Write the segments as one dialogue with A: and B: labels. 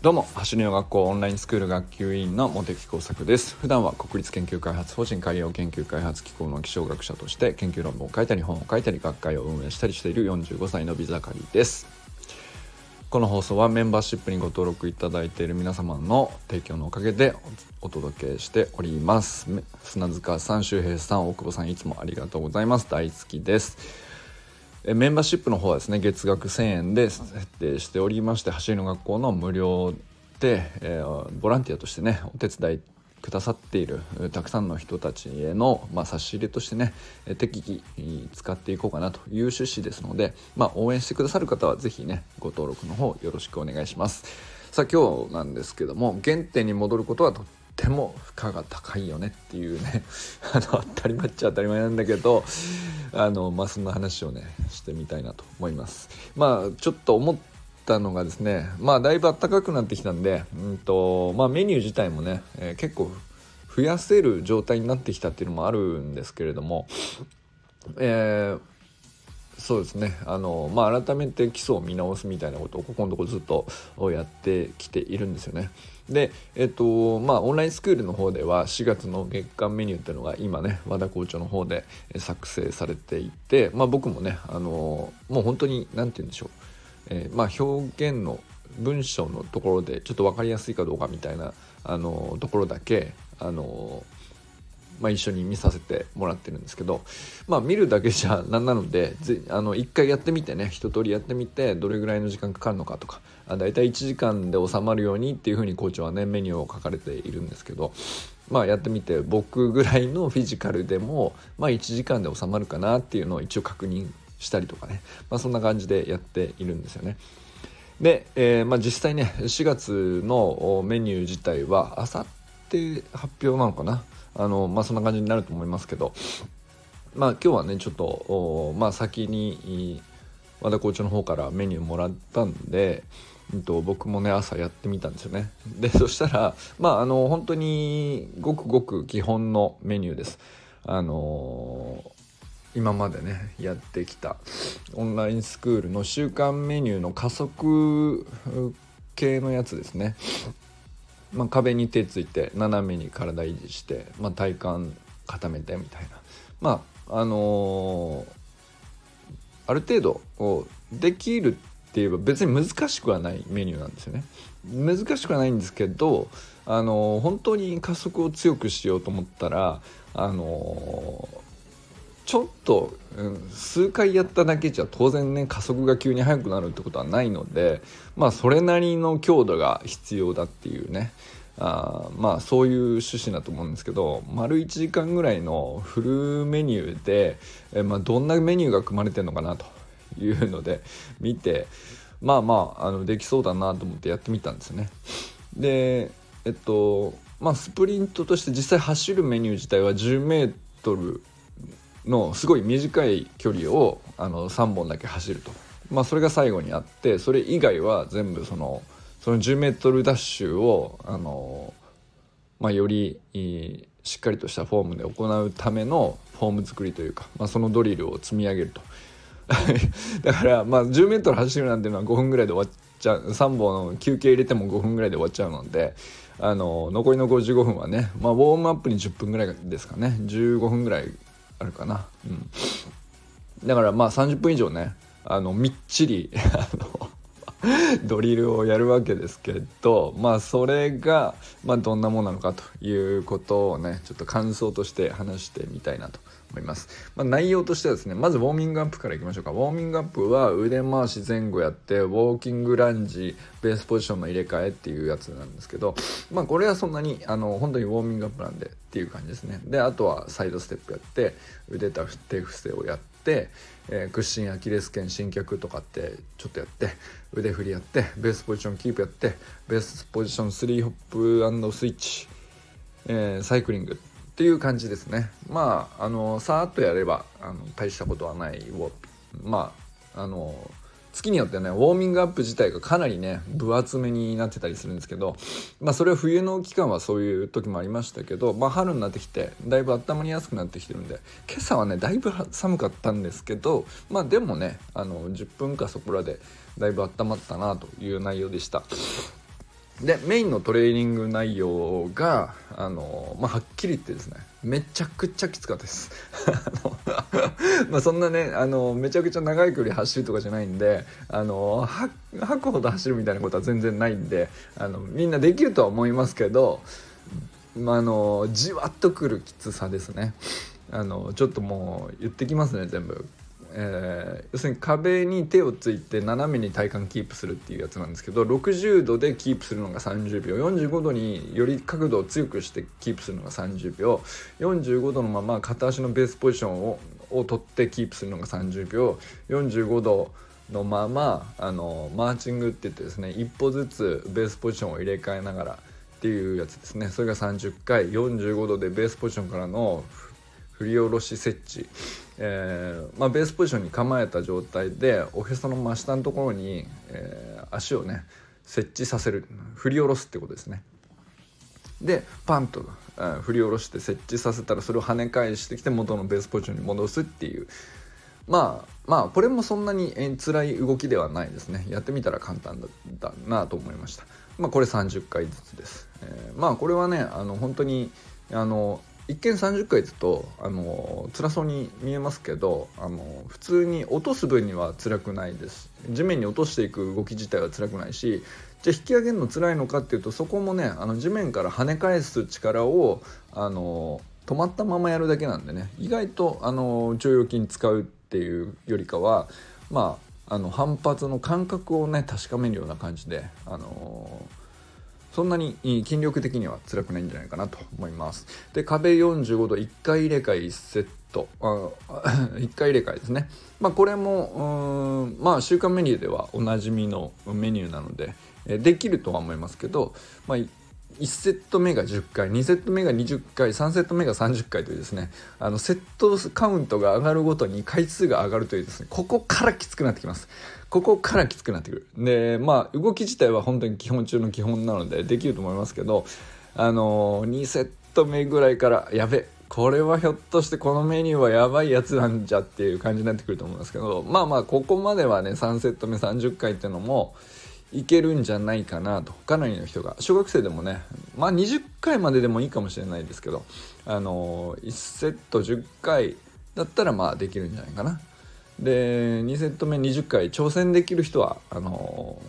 A: どうも走りの学校オンラインスクール学級委員の茂木耕作です。普段は国立研究開発法人海洋研究開発機構の気象学者として研究論文を書いたり本を書いたり学会を運営したりしている45歳のビザカリです。この放送はメンバーシップにご登録いただいている皆様の提供のおかげでお届けしております。砂塚さん周平さん大久保さんいつもありがとうございます。大好きです。メンバーシップの方はですね月額1000円で設定しておりまして走りの学校の無料で、えー、ボランティアとしてねお手伝いくださっているたくさんの人たちへの、まあ、差し入れとしてね適宜使っていこうかなという趣旨ですので、まあ、応援してくださる方は是非ねご登録の方よろしくお願いします。さあ今日なんですけども原点に戻ることはとても負荷が高いよねっていうね あの当たり前っちゃ当たり前なんだけどあのまあそんな話をねしてみたいなと思いますまあちょっと思ったのがですねまあだいぶ暖かくなってきたんで、うんとまあ、メニュー自体もね、えー、結構増やせる状態になってきたっていうのもあるんですけれども、えー、そうですねあの、まあ、改めて基礎を見直すみたいなことをここのとこずっとやってきているんですよね。でえっとまあオンラインスクールの方では4月の月間メニューっていうのが今ね和田校長の方で作成されていて、まあ、僕もねあのもう本当に何て言うんでしょう、えー、まあ、表現の文章のところでちょっと分かりやすいかどうかみたいなあのところだけあのまあ、一緒に見させてもらってるんですけど、まあ、見るだけじゃなんなのであの1回やってみてね一通りやってみてどれぐらいの時間かかるのかとかあ大体1時間で収まるようにっていうふうに校長はねメニューを書かれているんですけど、まあ、やってみて僕ぐらいのフィジカルでも、まあ、1時間で収まるかなっていうのを一応確認したりとかね、まあ、そんな感じでやっているんですよね。で、えーまあ、実際ね4月のメニュー自体はあさってって発表なのかな？あのまあそんな感じになると思いますけど。まあ今日はねちょっとまあ先に和田校長の方からメニューもらったんで、えっと、僕もね朝やってみたんですよね。でそしたらまああの本当にごくごく基本のメニューです。あの今までねやってきたオンラインスクールの週間メニューの加速系のやつですね。まあ、壁に手ついて斜めに体維持して、まあ、体幹固めてみたいなまああのー、ある程度できるって言えば別に難しくはないメニューなんですよね。難しくはないんですけど、あのー、本当に加速を強くしようと思ったら、あのーちょっと、うん、数回やっただけじゃ当然ね加速が急に速くなるってことはないのでまあそれなりの強度が必要だっていうねあまあそういう趣旨だと思うんですけど丸1時間ぐらいのフルメニューで、えまあ、どんなメニューが組まれてるのかなというので見てまあまああのできそうだなと思ってやってみたんですね。でえっとまあスプリントとして実際走るメニュー自体は 10m のすごい短い距離をあの3本だけ走ると、まあ、それが最後にあってそれ以外は全部そのその 10m ダッシュをあの、まあ、よりしっかりとしたフォームで行うためのフォーム作りというか、まあ、そのドリルを積み上げると。だからまあ 10m 走るなんていうのは5分ぐらいで終わっちゃう。3本の休憩入れても5分ぐらいで終わっちゃうのであの残りの55分はね、まあ、ウォームアップに10分ぐらいですかね。15分ぐらいあるかな、うん、だからまあ30分以上ねあのみっちり ドリルをやるわけですけどまあそれが、まあ、どんなもんなのかということをねちょっと感想として話してみたいなと思います、まあ、内容としてはですねまずウォーミングアップからいきましょうか。ウォーミングアップは腕回し前後やってウォーキングランジベースポジションの入れ替えっていうやつなんですけどまあこれはそんなにあの本当にウォーミングアップなんでっていう感じですね。であとはサイドステップやって腕立て伏せをやって、えー、屈伸アキレス腱伸脚とかってちょっとやって腕振りやってベースポジションキープやってベースポジション3ホップスイッチ、えー、サイクリングっていう感じですねまああのさーっとやればあの大したことはないをまああの月によってねウォーミングアップ自体がかなりね分厚めになってたりするんですけどまあそれは冬の期間はそういう時もありましたけどまあ春になってきてだいぶ温まりやすくなってきてるんで今朝はねだいぶ寒かったんですけどまあでもねあの10分かそこらでだいぶ温まったなという内容でした。でメインのトレーニング内容があの、まあ、はっきり言ってですねめちゃくちゃきつかったです。まあそんなねあのめちゃくちゃ長い距離走るとかじゃないんであの吐くほど走るみたいなことは全然ないんであのみんなできるとは思いますけど、まあ、あのじわっとくるきつさですね。あのちょっともう言ってきますね全部。えー、要するに壁に手をついて斜めに体幹キープするっていうやつなんですけど60度でキープするのが30秒45度により角度を強くしてキープするのが30秒45度のまま片足のベースポジションをを取ってキープするのが30秒45度のままあのマーチングって言ってですね一歩ずつベースポジションを入れ替えながらっていうやつですね。それが30回45度でベースポジションからの振り下ろし設置。えー、まあ、ベースポジションに構えた状態でおへその真下のところに、えー、足をね設置させる。振り下ろすってことですね。でパンと、えー、振り下ろして設置させたらそれを跳ね返してきて元のベースポジションに戻すっていう。まあまあこれもそんなに辛い動きではないですね。やってみたら簡単だったなと思いました。まあこれ30回ずつです、えー、まあこれはねあの本当にあの一見30回ずつとあの辛そうに見えますけどあの普通に落とす分には辛くないです。地面に落としていく動き自体は辛くないしじゃあ引き上げるの辛いのかっていうとそこもねあの地面から跳ね返す力をあの止まったままやるだけなんでね。意外とあの腸腰筋使うっていうよりかはまああの反発の感覚をね確かめるような感じであのそんなに筋力的には辛くないんじゃないかなと思います。で壁45度1回入れ替え1セット1 回入れ替えですね。まあこれもまあ週刊メニューではおなじみのメニューなのでできるとは思いますけど、まあ、1セット目が10回2セット目が20回3セット目が30回というですねあのセットカウントが上がるごとに回数が上がるというですねここからきつくなってきます。ここからきつくなってくる。でまあ動き自体は本当に基本中の基本なのでできると思いますけどあの2セット目ぐらいからやべこれはひょっとしてこのメニューはやばいやつなんじゃっていう感じになってくると思いますけどまあまあここまではね3セット目30回っていうのもいけるんじゃないかなと。かなりの人が。小学生でもねまあ20回まででもいいかもしれないですけどあの1セット10回だったらまあできるんじゃないかな。で2セット目20回挑戦できる人はあの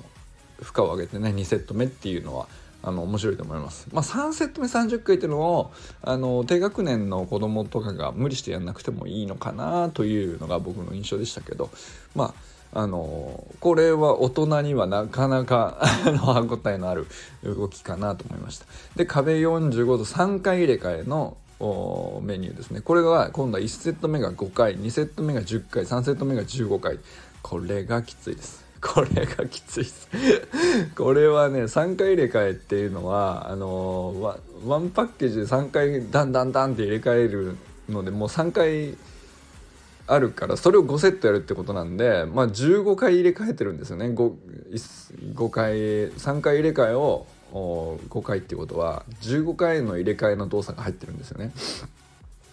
A: 負荷を上げてね2セット目っていうのはあの面白いと思います。まあ、3セット目30回っていうのをあの低学年の子供とかが無理してやんなくてもいいのかなというのが僕の印象でしたけどまああのこれは大人にはなかなか 歯応えのある動きかなと思いました。で壁45度3回入れ替えのメニューですね。これが今度は1セット目が5回2セット目が10回3セット目が15回。これがきついです。これがきついです。これはね3回入れ替えっていうのはあのワンパッケージで3回ダンダンダンって入れ替えるのでもう3回あるからそれを5セットやるってことなんで、まあ、15回入れ替えてるんですよね 5, 5回3回入れ替えを5回ってことは15回の入れ替えの動作が入ってるんですよね。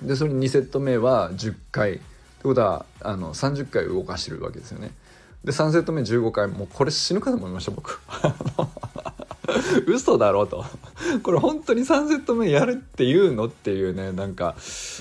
A: でそれ2セット目は10回ってことはあの30回動かしてるわけですよね。で3セット目15回もうこれ死ぬかと思いました僕。嘘だろと。これ本当に3セット目やるっていうのっていうねなんか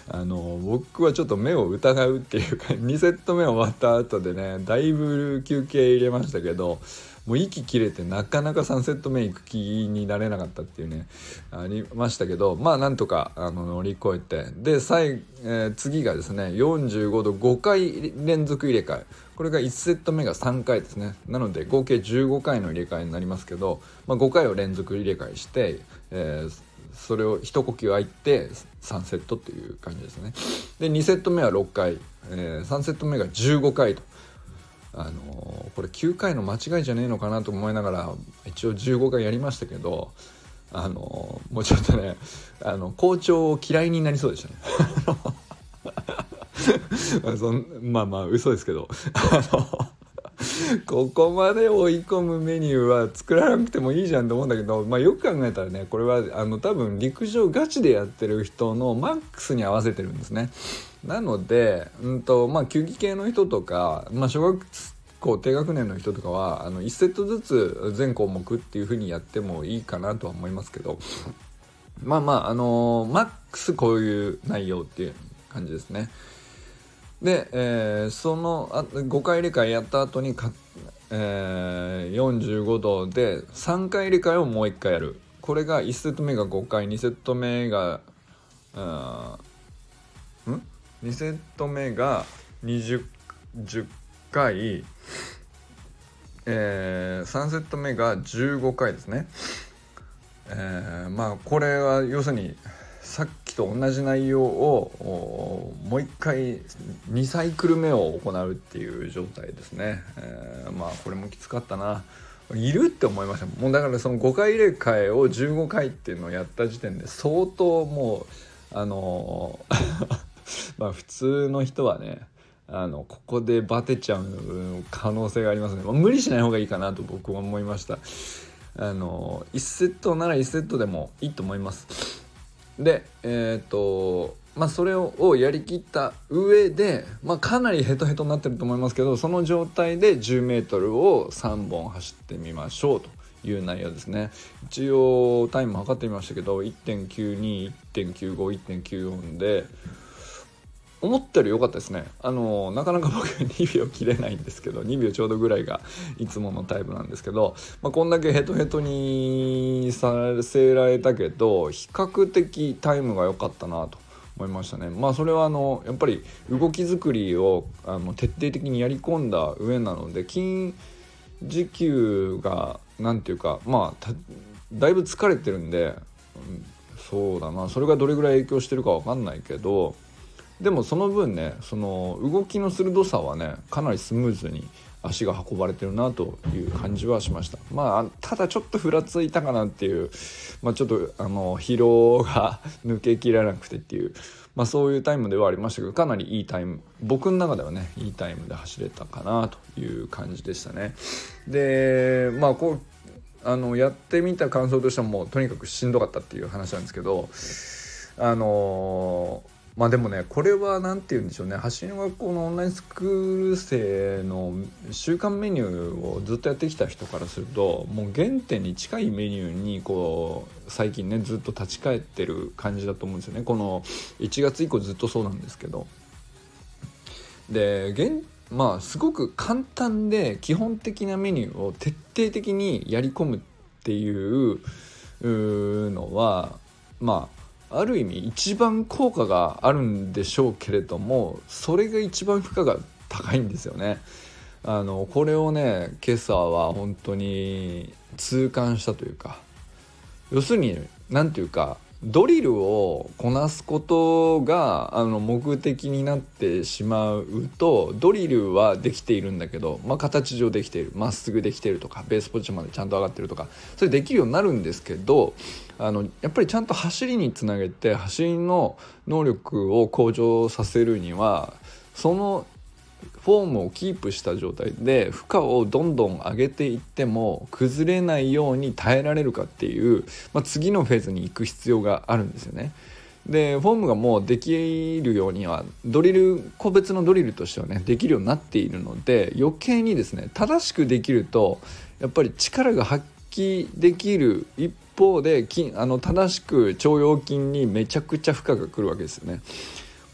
A: あの僕はちょっと目を疑うっていうか2セット目終わった後でねだいぶ休憩入れましたけどもう息切れてなかなか3セット目行く気になれなかったっていうねありましたけどまあなんとかあの乗り越えてで最、えー、次がですね45度5回連続入れ替え。これが1セット目が3回ですね。なので合計15回の入れ替えになりますけど、まあ、5回を連続入れ替えして、えー、それを一呼吸空いて3セットっていう感じですね。で2セット目は6回、えー、3セット目が15回と。あのー、これ9回の間違いじゃねえのかなと思いながら一応15回やりましたけどあのー、もうちょっとねあの校長を嫌いになりそうでしたね。そんまあまあ嘘ですけど。あのここまで追い込むメニューは作らなくてもいいじゃんと思うんだけど、まあ、よく考えたらねこれはあの多分陸上ガチでやってる人のマックスに合わせてるんですね。なので、うんとまあ、球技系の人とか、まあ、小学校低学年の人とかはあの1セットずつ全項目っていう風にやってもいいかなとは思いますけどまあまああのー、マックスこういう内容っていう感じですね。で、えー、そのあ5回入れ替えやった後にか、えー、45度で3回入れ替えをもう1回やる。これが1セット目が5回2セット目がうん？2セット目が20 10回、えー、3セット目が15回ですね。えー、まあこれは要するにさっきと同じ内容をもう一回2サイクル目を行うっていう状態ですね、えー、まあこれもきつかったな。いるって思いました。もうだからその5回入れ替えを15回っていうのをやった時点で相当もうあの まあ普通の人はねあのここでバテちゃう可能性がありますね、まあ、無理しない方がいいかなと僕は思いました。あの1セットなら1セットでもいいと思います。でえっ、ー、とまあそれをやりきった上で、まあ、かなりヘトヘトになってると思いますけどその状態で 10m を3本走ってみましょうという内容ですね。一応タイム測ってみましたけど1.921.95.1.94で思ったより良かったですね。あのなかなか僕2秒切れないんですけど2秒ちょうどぐらいがいつものタイプなんですけど、まあ、こんだけヘトヘトにさせられたけど比較的タイムが良かったなと思いましたね。まあそれはあのやっぱり動き作りをあの徹底的にやり込んだ上なので筋持久が何ていうかまあだいぶ疲れてるんで、うん、そうだな。それがどれぐらい影響してるか分かんないけどでもその分ねその動きの鋭さはねかなりスムーズに足が運ばれてるなという感じはしました。まあただちょっとふらついたかなっていう、まあ、ちょっとあの疲労が抜けきらなくてっていう、まあ、そういうタイムではありましたけどかなりいいタイム僕の中ではねいいタイムで走れたかなという感じでしたね。でまあこうあのやってみた感想としてはもうとにかくしんどかったっていう話なんですけどあのーまあでもねこれは何て言うんでしょうね走りの学校のオンラインスクール生の週間メニューをずっとやってきた人からするともう原点に近いメニューにこう最近ねずっと立ち返ってる感じだと思うんですよねこの1月以降ずっとそうなんですけど。で現まあすごく簡単で基本的なメニューを徹底的にやり込むっていうのはまあある意味一番効果があるんでしょうけれどもそれが一番負荷が高いんですよね。あのこれをね今朝は本当に痛感したというか要するに何ていうかドリルをこなすことがあの目的になってしまうとドリルはできているんだけど、まあ、形上できている。まっすぐできているとかベースポジションまでちゃんと上がってるとか。それできるようになるんですけどあのやっぱりちゃんと走りにつなげて走りの能力を向上させるにはそのフォームをキープした状態で負荷をどんどん上げていっても崩れないように耐えられるかっていう、まあ、次のフェーズに行く必要があるんですよね。でフォームがもうできるようにはドリル個別のドリルとしてはねできるようになっているので余計にですね正しくできるとやっぱり力が発揮できる一方で筋あの正しく腸腰筋にめちゃくちゃ負荷がくるわけですよね。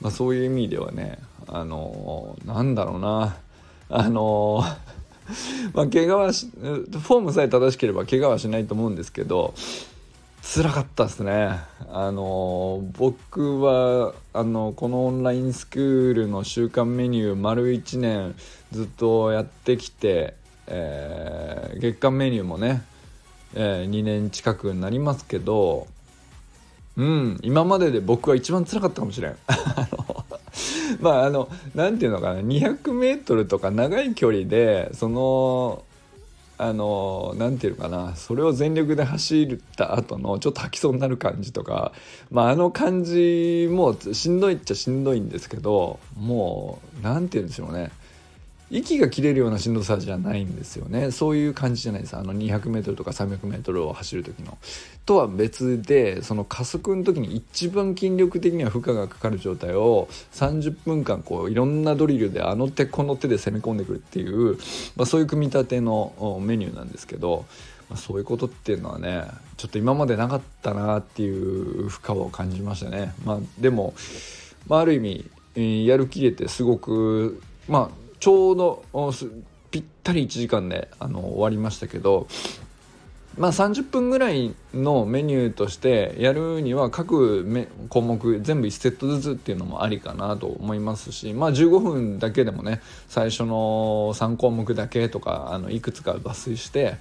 A: まあ、そういう意味ではねあのなんだろうなあの まあ怪我はしフォームさえ正しければ怪我はしないと思うんですけど辛かったですねあの僕はあのこのオンラインスクールの週間メニュー丸1年ずっとやってきて、えー、月間メニューもね、えー、2年近くになりますけどうん今までで僕は一番辛かったかもしれん。あのまああの何て言うのかな 200m とか長い距離でそのあの何て言うのかなそれを全力で走った後のちょっと吐きそうになる感じとか、まあ、あの感じもしんどいっちゃしんどいんですけどもう何て言うんでしょうね。息が切れるようなしんどさじゃないんですよね。そういう感じじゃないです。あの 200m とか 300m を走る時の。とは別でその加速の時に一番筋力的には負荷がかかる状態を30分間こういろんなドリルであの手この手で攻め込んでくるっていう、まあ、そういう組み立てのメニューなんですけど、まあ、そういうことっていうのはねちょっと今までなかったなっていう負荷を感じましたね。まあ、でも、まあ、ある意味やる気れてすごくまあちょうどぴったり1時間であの終わりましたけどまあ30分ぐらいのメニューとしてやるには各項目全部1セットずつっていうのもありかなと思いますしまあ15分だけでもね最初の3項目だけとかあのいくつか抜粋して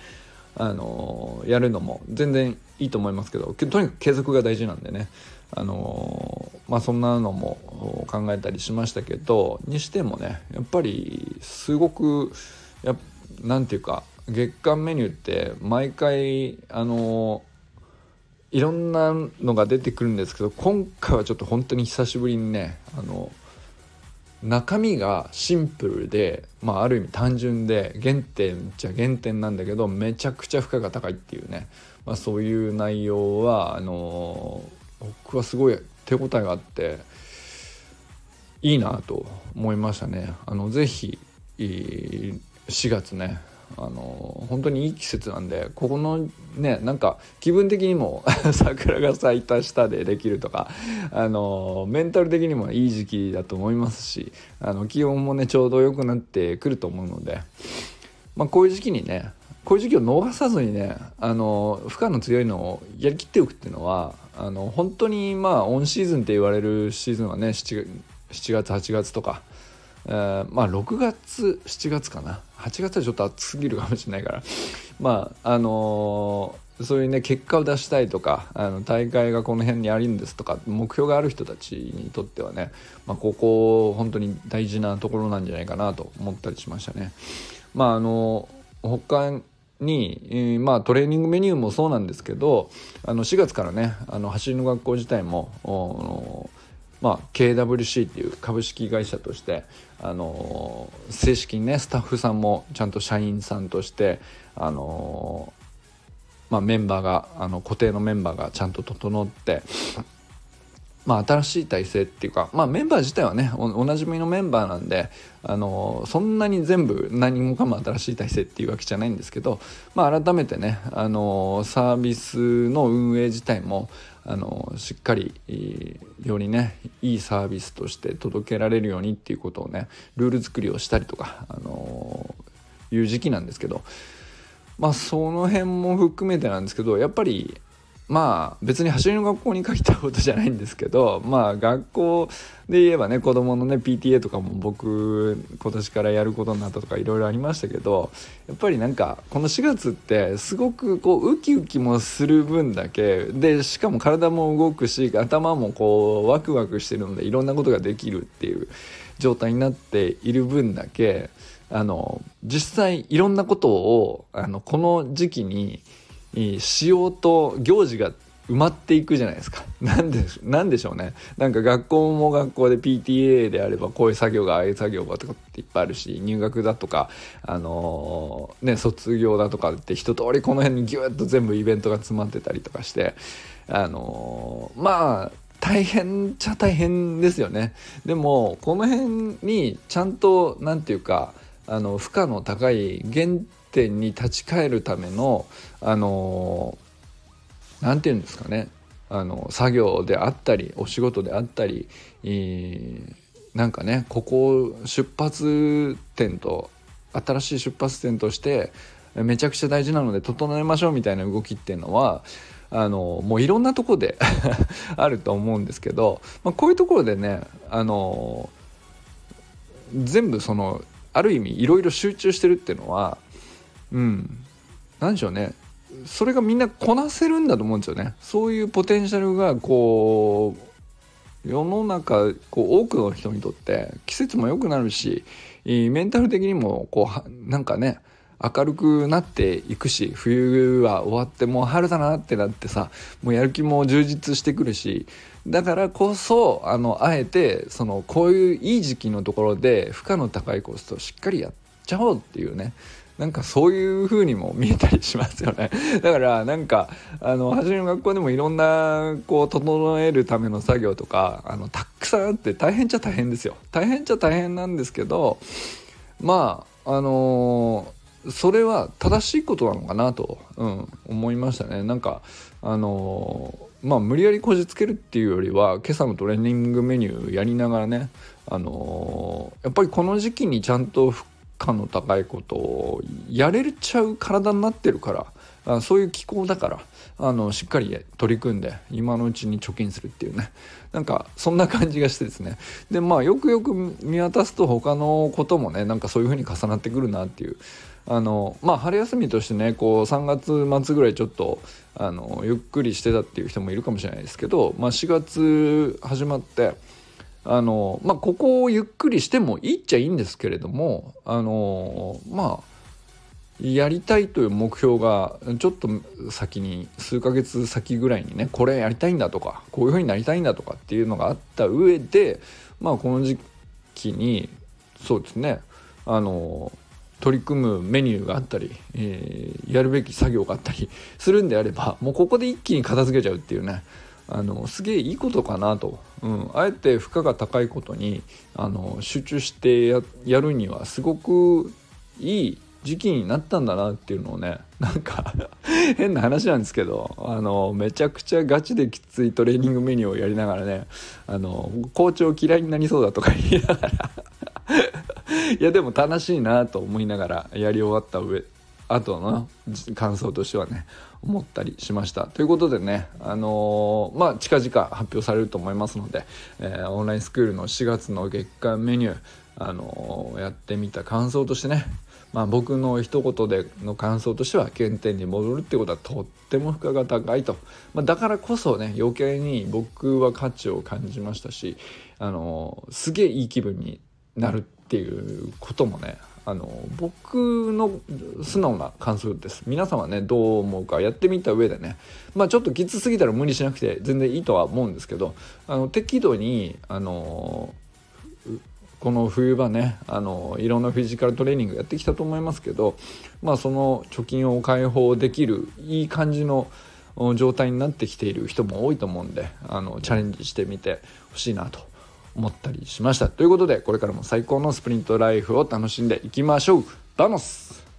A: あのやるのも全然いいと思いますけどとにかく継続が大事なんでね。あのまあそんなのも考えたりしましたけどにしてもねやっぱりすごくやなんていうか月間メニューって毎回あのいろんなのが出てくるんですけど今回はちょっと本当に久しぶりにねあの中身がシンプルで、まあ、ある意味単純で原点じゃ原点なんだけどめちゃくちゃ負荷が高いっていうね、まあ、そういう内容はあの僕はすごい手応えがあっていいなと思いましたね。あのぜひ4月ねあの本当にいい季節なんでここのねなんか気分的にも 桜が咲いた下でできるとかあのメンタル的にもいい時期だと思いますしあの気温もねちょうど良くなってくると思うので、まあ、こういう時期にねこういう時期を逃さずにねあの負荷の強いのをやりきっておくっていうのはあの本当にまあオンシーズンって言われるシーズンはね 7, 7月8月とかえー、まあ6月7月かな8月はちょっと暑すぎるかもしれないからまああのー、そういうね結果を出したいとかあの大会がこの辺にあるんですとか目標がある人たちにとってはね、まあ、ここ本当に大事なところなんじゃないかなと思ったりしましたね。まああの他に、えー、まあ、トレーニングメニューもそうなんですけどあの4月からねあの走りの学校自体もまあ、KWC っていう株式会社としてあの正式にねスタッフさんもちゃんと社員さんとしてあのまあ、メンバーがあの固定のメンバーがちゃんと整ってまあ、新しい体制っていうか、まあ、メンバー自体はねおなじみのメンバーなんであのそんなに全部何もかも新しい体制っていうわけじゃないんですけど、まあ、改めてねあのサービスの運営自体もあのしっかりよりねいいサービスとして届けられるようにっていうことをねルール作りをしたりとか、あのいう時期なんですけどまあその辺も含めてなんですけどやっぱりまあ別に走りの学校に限ったことじゃないんですけど まあ学校で言えばね子供のね PTA とかも僕今年からやることになったとかいろいろありましたけどやっぱりなんかこの4月ってすごくこうウキウキもする分だけでしかも体も動くし頭もこうワクワクしてるのでいろんなことができるっていう状態になっている分だけあの実際いろんなことをあのこの時期にしようと行事が埋まっていくじゃないですか。なんで、なんでしょうね。なんか学校も学校で PTA であればこういう作業がああいう作業がとかっていっぱいあるし、入学だとか、あのー、ね、卒業だとかって一通りこの辺にギュッと全部イベントが詰まってたりとかして、あのー、まあ、大変っちゃ大変ですよね。でも、この辺にちゃんと、なんていうか、あの、負荷の高い原点に立ち返るためのあの何て言うんですかね。あの作業であったりお仕事であったり、えー、なんかねここを出発点と新しい出発点としてめちゃくちゃ大事なので整えましょうみたいな動きっていうのはあのもういろんなとこで あると思うんですけど、まあ、こういうところでねあの全部そのある意味いろいろ集中してるっていうのはうん何でしょうね。それがみんなこなせるんだと思うんですよね。そういうポテンシャルがこう世の中こう多くの人にとって季節も良くなるしメンタル的にもこうなんかね明るくなっていくし冬は終わってもう春だなってなってさもうやる気も充実してくるしだからこそあのあえてそのこういういい時期のところで負荷の高いコースをしっかりやっちゃおうっていうねなんかそういう風にも見えたりしますよね。だからなんかあの初めの学校でもいろんなこう整えるための作業とかあのたくさんあって大変っちゃ大変ですよ。大変っちゃ大変なんですけどまああのー、それは正しいことなのかなと、うん、思いましたね。なんかあのー、まあ無理やりこじつけるっていうよりは今朝のトレーニングメニューやりながらねあのー、やっぱりこの時期にちゃんと負荷の高いことをやれちゃう体になってるからあそういう気候だからあのしっかり取り組んで今のうちに貯金するっていうね。なんかそんな感じがしてですね。でまあよくよく見渡すと他のこともねなんかそういう風に重なってくるなっていう。あのまあ春休みとしてねこう3月末ぐらいちょっとあのゆっくりしてたっていう人もいるかもしれないですけど、まあ、4月始まってあのまあここをゆっくりしてもいいっちゃいいんですけれどもあのまあやりたいという目標がちょっと先に数ヶ月先ぐらいにねこれやりたいんだとかこういう風になりたいんだとかっていうのがあった上でまあこの時期にそうですねあの取り組むメニューがあったり、えー、やるべき作業があったりするんであればもうここで一気に片付けちゃうっていうねあのすげえいいことかなと、うん、あえて負荷が高いことにあの集中してやるにはすごくいい時期になったんだなっていうのをね なんか変な話なんですけどあのめちゃくちゃガチできついトレーニングメニューをやりながらねあの校長嫌いになりそうだとか言いながら。いやでも楽しいなと思いながらやり終わった上後の感想としてはね。思ったりしました。ということでねあのー、まあ近々発表されると思いますので、えー、オンラインスクールの4月の月間メニューあのー、やってみた感想としてねまあ、僕の一言での感想としては原点に戻るってことはとっても負荷が高いと、まあ、だからこそね余計に僕は価値を感じましたしあのすげえいい気分になるっていうこともねあの僕の素直な感想です。皆さんはねどう思うかやってみた上でね。まあちょっときつすぎたら無理しなくて全然いいとは思うんですけどあの適度にあのこの冬場ねあのいろんなフィジカルトレーニングやってきたと思いますけどまあその貯金を解放できるいい感じの状態になってきている人も多いと思うんであのチャレンジしてみてほしいなと思ったりしました。ということでこれからも最高のスプリントライフを楽しんでいきましょう。 Vamos。